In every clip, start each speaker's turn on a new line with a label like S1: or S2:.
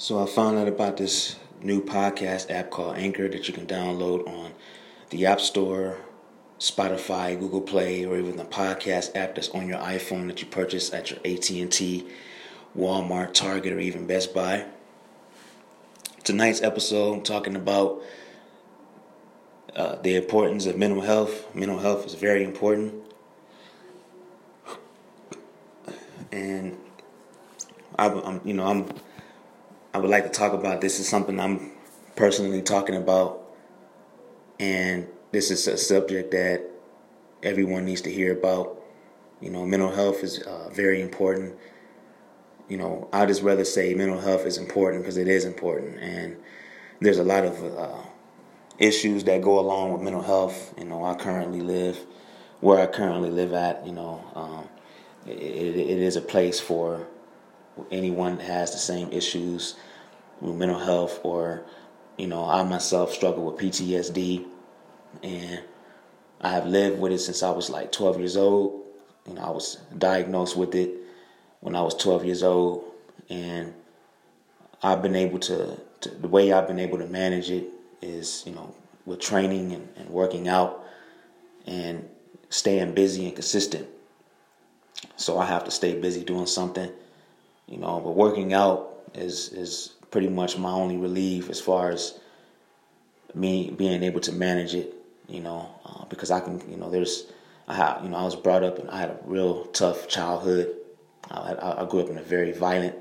S1: So I found out about this new podcast app called Anchor that you can download on the App Store, Spotify, Google Play, or even the podcast app that's on your iPhone that you purchase at your AT&T, Walmart, Target, or even Best Buy. Tonight's episode, I'm talking about uh, the importance of mental health. Mental health is very important, and I, am you know, I'm I would like to talk about. This is something I'm personally talking about, and this is a subject that everyone needs to hear about. You know, mental health is uh, very important. You know, I just rather say mental health is important because it is important, and there's a lot of uh, issues that go along with mental health. You know, I currently live where I currently live at. You know, um, it, it is a place for anyone has the same issues with mental health or you know i myself struggle with ptsd and i have lived with it since i was like 12 years old. You know i was diagnosed with it when i was 12 years old. And i've been able to, to the way i've been able to manage it is you know with training and, and working out and staying busy and consistent. So i have to stay busy doing something you know. But working out is is pretty much my only relief as far as me being able to manage it, you know, uh, because I can, you know, there's, I have, you know, I was brought up and I had a real tough childhood. I, I, I grew up in a very violent,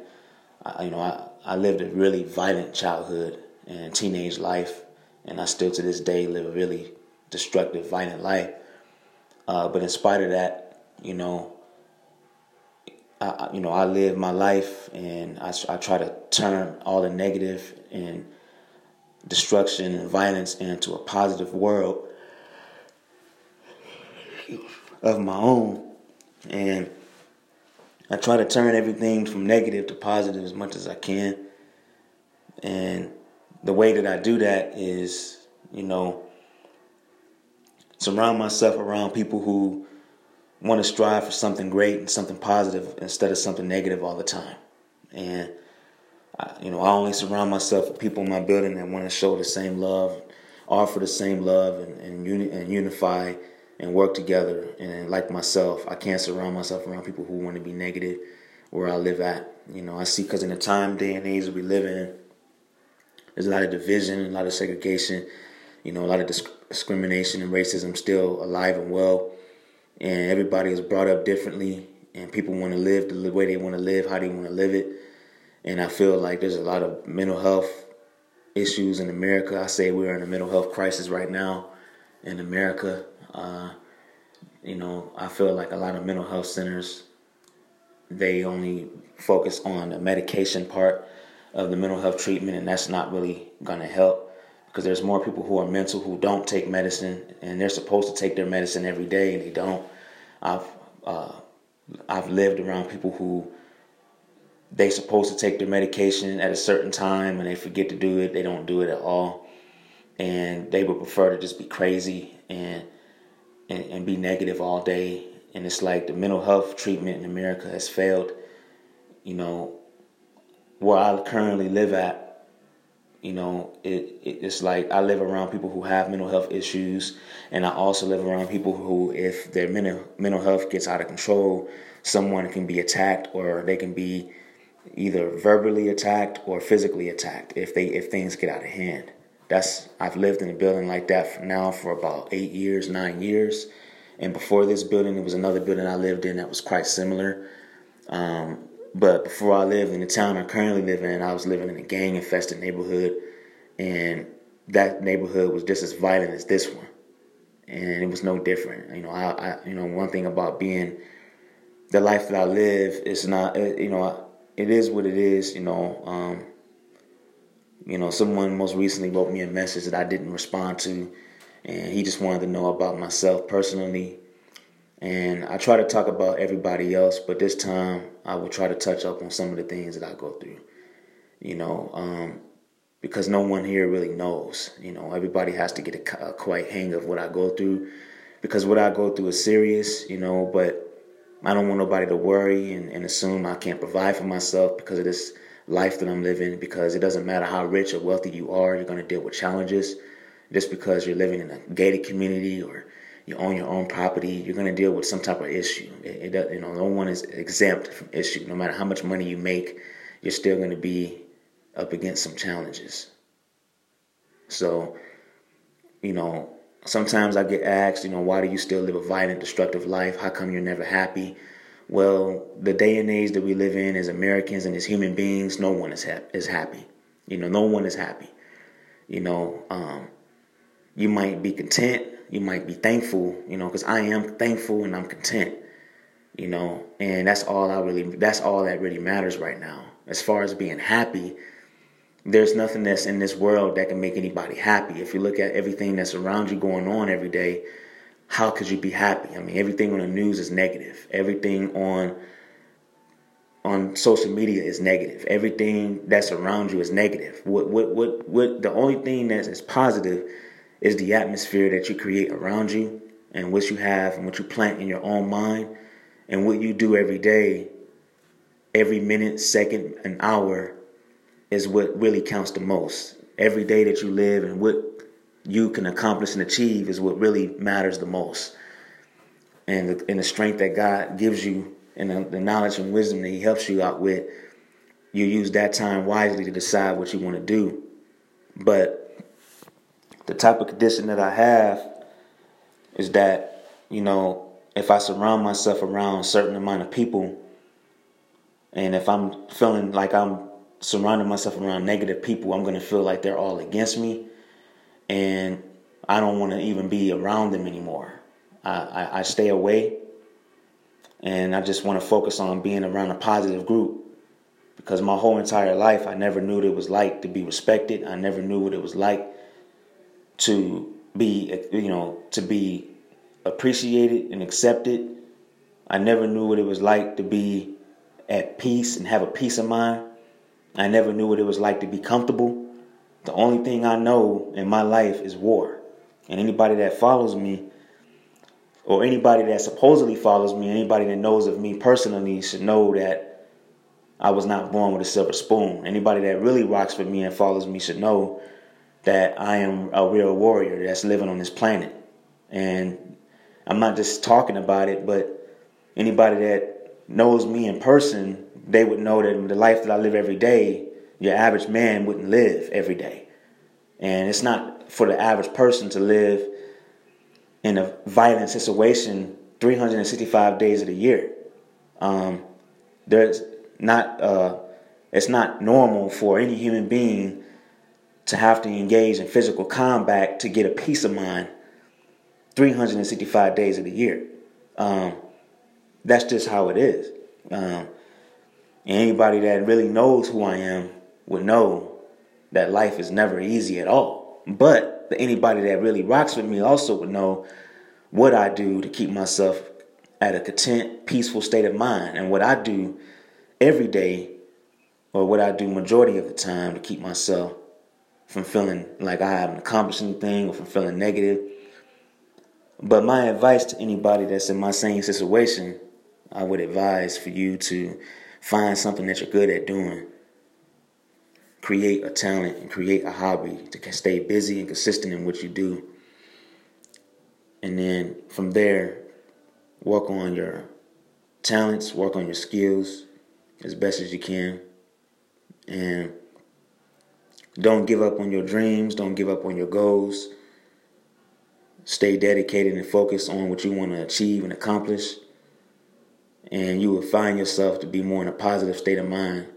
S1: I, you know, I, I lived a really violent childhood and teenage life, and I still to this day live a really destructive, violent life. Uh, but in spite of that, you know, I, you know, I live my life and I, I try to turn all the negative and destruction and violence into a positive world of my own. And I try to turn everything from negative to positive as much as I can. And the way that I do that is, you know, surround myself around people who want to strive for something great and something positive instead of something negative all the time. And I, you know, I only surround myself with people in my building that want to show the same love, offer the same love, and and, uni- and unify and work together. And like myself, I can't surround myself around people who want to be negative where I live at. You know, I see because in the time, day, and age we live in, there's a lot of division, a lot of segregation, you know, a lot of disc- discrimination and racism still alive and well and everybody is brought up differently and people want to live the way they want to live how they want to live it. And i feel like there's a lot of mental health issues in america. I say we're in a mental health crisis right now in america. Uh, you know i feel like a lot of mental health centers they only focus on the medication part of the mental health treatment and that's not really going to help because there's more people who are mental who don't take medicine and they're supposed to take their medicine every day and they don't. I've uh, I've lived around people who they supposed to take their medication at a certain time and they forget to do it. They don't do it at all, and they would prefer to just be crazy and and, and be negative all day. And it's like the mental health treatment in America has failed. You know, where I currently live at you know, it, it, it's like I live around people who have mental health issues, and I also live around people who, if their mental mental health gets out of control, someone can be attacked, or they can be either verbally attacked or physically attacked if they if things get out of hand. That's I've lived in a building like that for now for about eight years, nine years, and before this building, there was another building I lived in that was quite similar. Um, but before I lived in the town I currently live in, I was living in a gang infested neighborhood, and that neighborhood was just as violent as this one, and it was no different. You know, I, I you know one thing about being the life that I live is not you know it is what it is. You know, um, you know someone most recently wrote me a message that I didn't respond to, and he just wanted to know about myself personally and I try to talk about everybody else, but this time I will try to touch up on some of the things that I go through. You know, um, because no one here really knows. You know, everybody has to get a, a quite hang of what I go through, because what I go through is serious. You know, but I don't want nobody to worry and, and assume I can't provide for myself because of this life that I'm living because it doesn't matter how rich or wealthy you are, you're going to deal with challenges. Just because you're living in a gated community or you own your own property, you're going to deal with some type of issue. It, it, you know, no one is exempt from issue. No matter how much money you make, you're still going to be up against some challenges. So, you know, sometimes I get asked, you know, why do you still live a violent, destructive life? How come you're never happy? Well, the day and age that we live in as Americans and as human beings, no one is, ha- is happy. You know, no one is happy. You know, um, you might be content, you might be thankful, you know, because I am thankful and I'm content, you know, and that's all I really, that's all that really matters right now. As far as being happy, there's nothing that's in this world that can make anybody happy. If you look at everything that's around you going on every day, how could you be happy? I mean, everything on the news is negative. Everything on on social media is negative. Everything that's around you is negative. What what what what the only thing that is positive is the atmosphere that you create around you and what you have and what you plant in your own mind and what you do every day, every minute, second, and hour is what really counts the most. Every day that you live and what you can accomplish and achieve is what really matters the most. And the, and the strength that God gives you and the, the knowledge and wisdom that He helps you out with, you use that time wisely to decide what you want to do. But the type of condition that I have is that, you know, if I surround myself around a certain amount of people, and if I'm feeling like I'm surrounding myself around negative people, I'm going to feel like they're all against me. And I don't want to even be around them anymore. I, I, I stay away and I just want to focus on being around a positive group because my whole entire life I never knew what it was like to be respected. I never knew what it was like to be, you know, to be appreciated and accepted. I never knew what it was like to be at peace and have a peace of mind. I never knew what it was like to be comfortable. The only thing I know in my life is war. And anybody that follows me, or anybody that supposedly follows me, anybody that knows of me personally, should know that I was not born with a silver spoon. Anybody that really rocks with me and follows me should know that I am a real warrior that's living on this planet. And I'm not just talking about it, but anybody that knows me in person they would know that the life that I live every day, your average man wouldn't live every day. And it's not for the average person to live in a violent situation 365 days of the year. Um, there's not uh, it's not normal for any human being to have to engage in physical combat to get a peace of mind 365 days of the year. Um, that's just how it is. Um, anybody that really knows who I am would know that life is never easy at all. But anybody that really rocks with me also would know what I do to keep myself at a content, peaceful state of mind, and what I do every day, or what I do majority of the time to keep myself from feeling like I haven't accomplished anything or from feeling negative. But my advice to anybody that's in my same situation, I would advise for you to Find something that you're good at doing. Create a talent and create a hobby to stay busy and consistent in what you do. And then from there, work on your talents, work on your skills as best as you can. And don't give up on your dreams, don't give up on your goals. Stay dedicated and focused on what you want to achieve and accomplish and you will find yourself to be more in a positive state of mind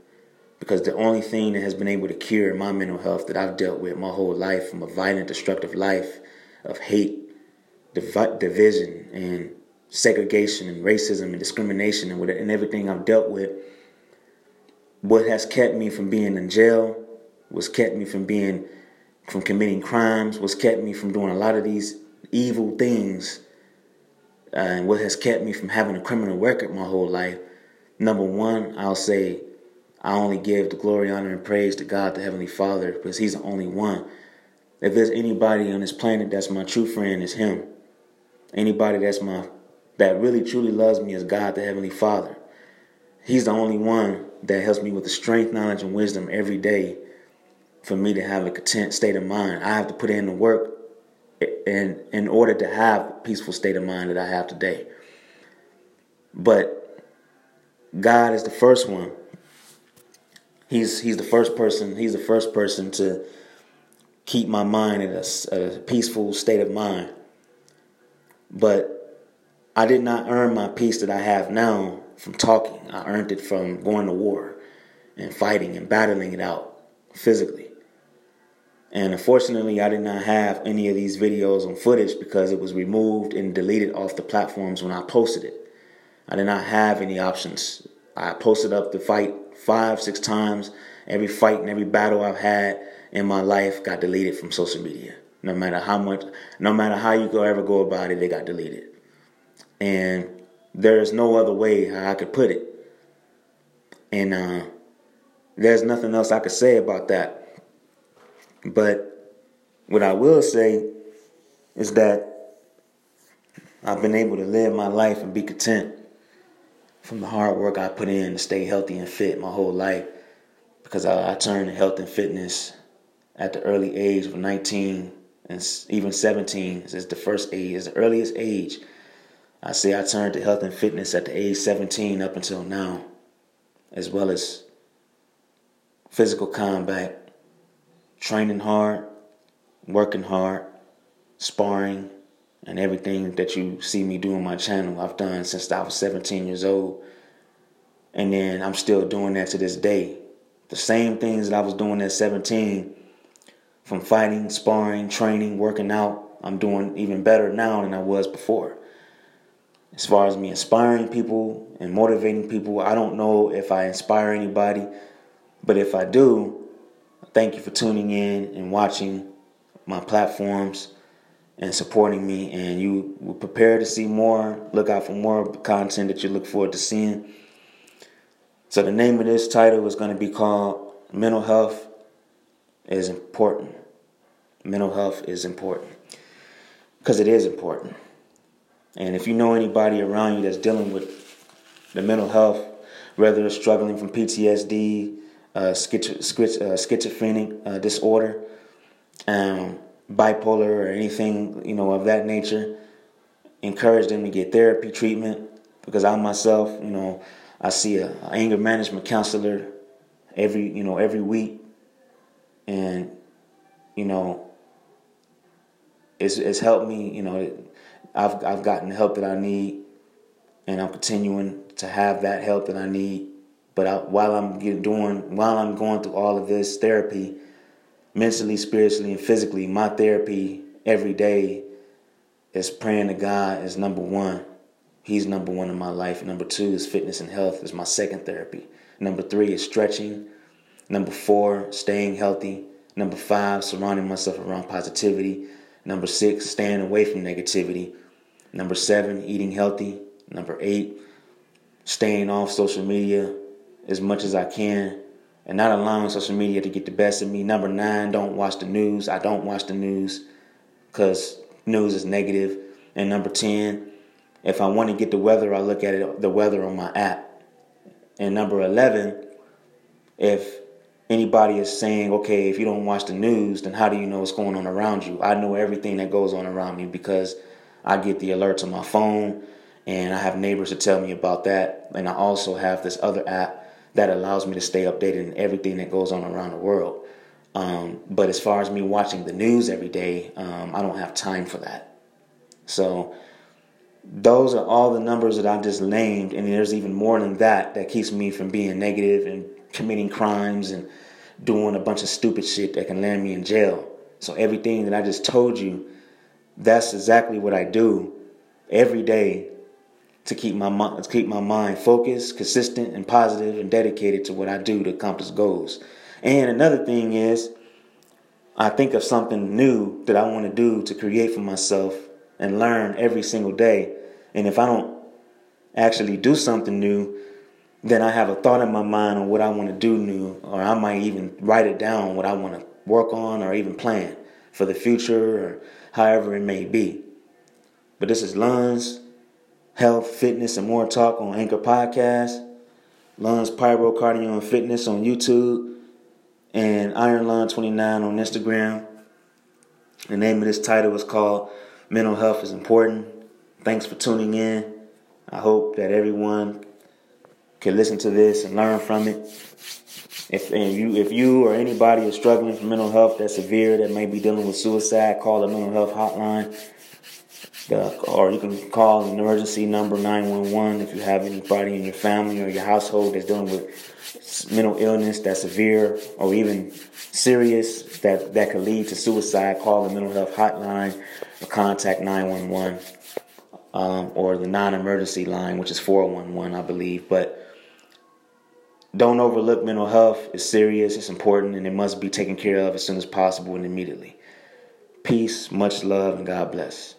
S1: because the only thing that has been able to cure my mental health that I've dealt with my whole life from a violent, destructive life of hate, div- division, and segregation, and racism, and discrimination, and, and everything I've dealt with, what has kept me from being in jail, what's kept me from being from committing crimes, what's kept me from doing a lot of these evil things uh, and what has kept me from having a criminal record my whole life, number one, I'll say I only give the glory, honor, and praise to God, the Heavenly Father, because He's the only one. If there's anybody on this planet that's my true friend, it's Him. Anybody that's my that really truly loves me is God, the Heavenly Father. He's the only one that helps me with the strength, knowledge, and wisdom every day for me to have a content state of mind. I have to put in the work in in order to have a peaceful state of mind that I have today. But God is the first one. He's he's the first person. He's the first person to keep my mind in a, a peaceful state of mind. But I did not earn my peace that I have now from talking. I earned it from going to war and fighting and battling it out physically. And unfortunately, I did not have any of these videos on footage because it was removed and deleted off the platforms when I posted it. I did not have any options. I posted up the fight five, six times. Every fight and every battle I've had in my life got deleted from social media. No matter how much, no matter how you go ever go about it, they got deleted. And there's no other way I could put it. And uh, there's nothing else I could say about that. But what I will say is that I've been able to live my life and be content from the hard work I put in to stay healthy and fit my whole life. Because I, I turned to health and fitness at the early age of 19 and even 17 is the first age, is the earliest age. I say I turned to health and fitness at the age 17 up until now, as well as physical combat training hard, working hard, sparring, and everything that you see me do on my channel, I've done since I was 17 years old. And then I'm still doing that to this day. The same things that I was doing at 17, from fighting, sparring, training, working out, I'm doing even better now than I was before. As far as me inspiring people and motivating people, I don't know if I inspire anybody, but if I do, Thank you for tuning in and watching my platforms and supporting me. And you will prepare to see more. Look out for more content that you look forward to seeing. So the name of this title is going to be called Mental Health is Important. Mental health is important. Because it is important. And if you know anybody around you that's dealing with the mental health, whether it's struggling from PTSD, uh, schizophrenic uh, disorder, um, bipolar, or anything you know of that nature. Encourage them to get therapy treatment because I myself, you know, I see a, a anger management counselor every you know every week, and you know, it's it's helped me. You know, I've I've gotten the help that I need, and I'm continuing to have that help that I need but I, while I'm doing, while I'm going through all of this therapy, mentally, spiritually, and physically, my therapy every day is praying to God is number one. He's number one in my life. Number two is fitness and health is my second therapy. Number three is stretching. Number four, staying healthy. Number five, surrounding myself around positivity. Number six, staying away from negativity. Number seven, eating healthy. Number eight, staying off social media as much as I can and not allowing social media to get the best of me. Number nine, don't watch the news. I don't watch the news because news is negative. And number 10, if I want to get the weather, I look at it, the weather on my app. And number 11, if anybody is saying, okay, if you don't watch the news, then how do you know what's going on around you? I know everything that goes on around me because I get the alerts on my phone and I have neighbors to tell me about that. And I also have this other app that allows me to stay updated in everything that goes on around the world. Um, but as far as me watching the news every day, um, I don't have time for that. So those are all the numbers that I just named, and there's even more than that that keeps me from being negative and committing crimes and doing a bunch of stupid shit that can land me in jail. So everything that I just told you, that's exactly what I do every day to keep my to keep my mind focused, consistent, and positive, and dedicated to what I do to accomplish goals. And another thing is, I think of something new that I want to do to create for myself and learn every single day. And if I don't actually do something new, then I have a thought in my mind on what I want to do new, or I might even write it down what I want to work on or even plan for the future or however it may be. But this is Luns health, fitness, and more talk on Anchor Podcast. Lungs Pyro Cardio and Fitness on YouTube, and Iron Lung 29 on Instagram. The name of this title is called Mental Health is Important. Thanks for tuning in. I hope that everyone can listen to this and learn from it. If you if you or anybody is struggling with mental health that's severe, that may be dealing with suicide, call the mental health hotline. The, or you can call an emergency number 911 if you have anybody in your family or your household that's dealing with mental illness that's severe or even serious that, that could lead to suicide. Call the mental health hotline or contact 911 um, or the non emergency line, which is 411, I believe. But don't overlook mental health. It's serious, it's important, and it must be taken care of as soon as possible and immediately. Peace, much love, and God bless.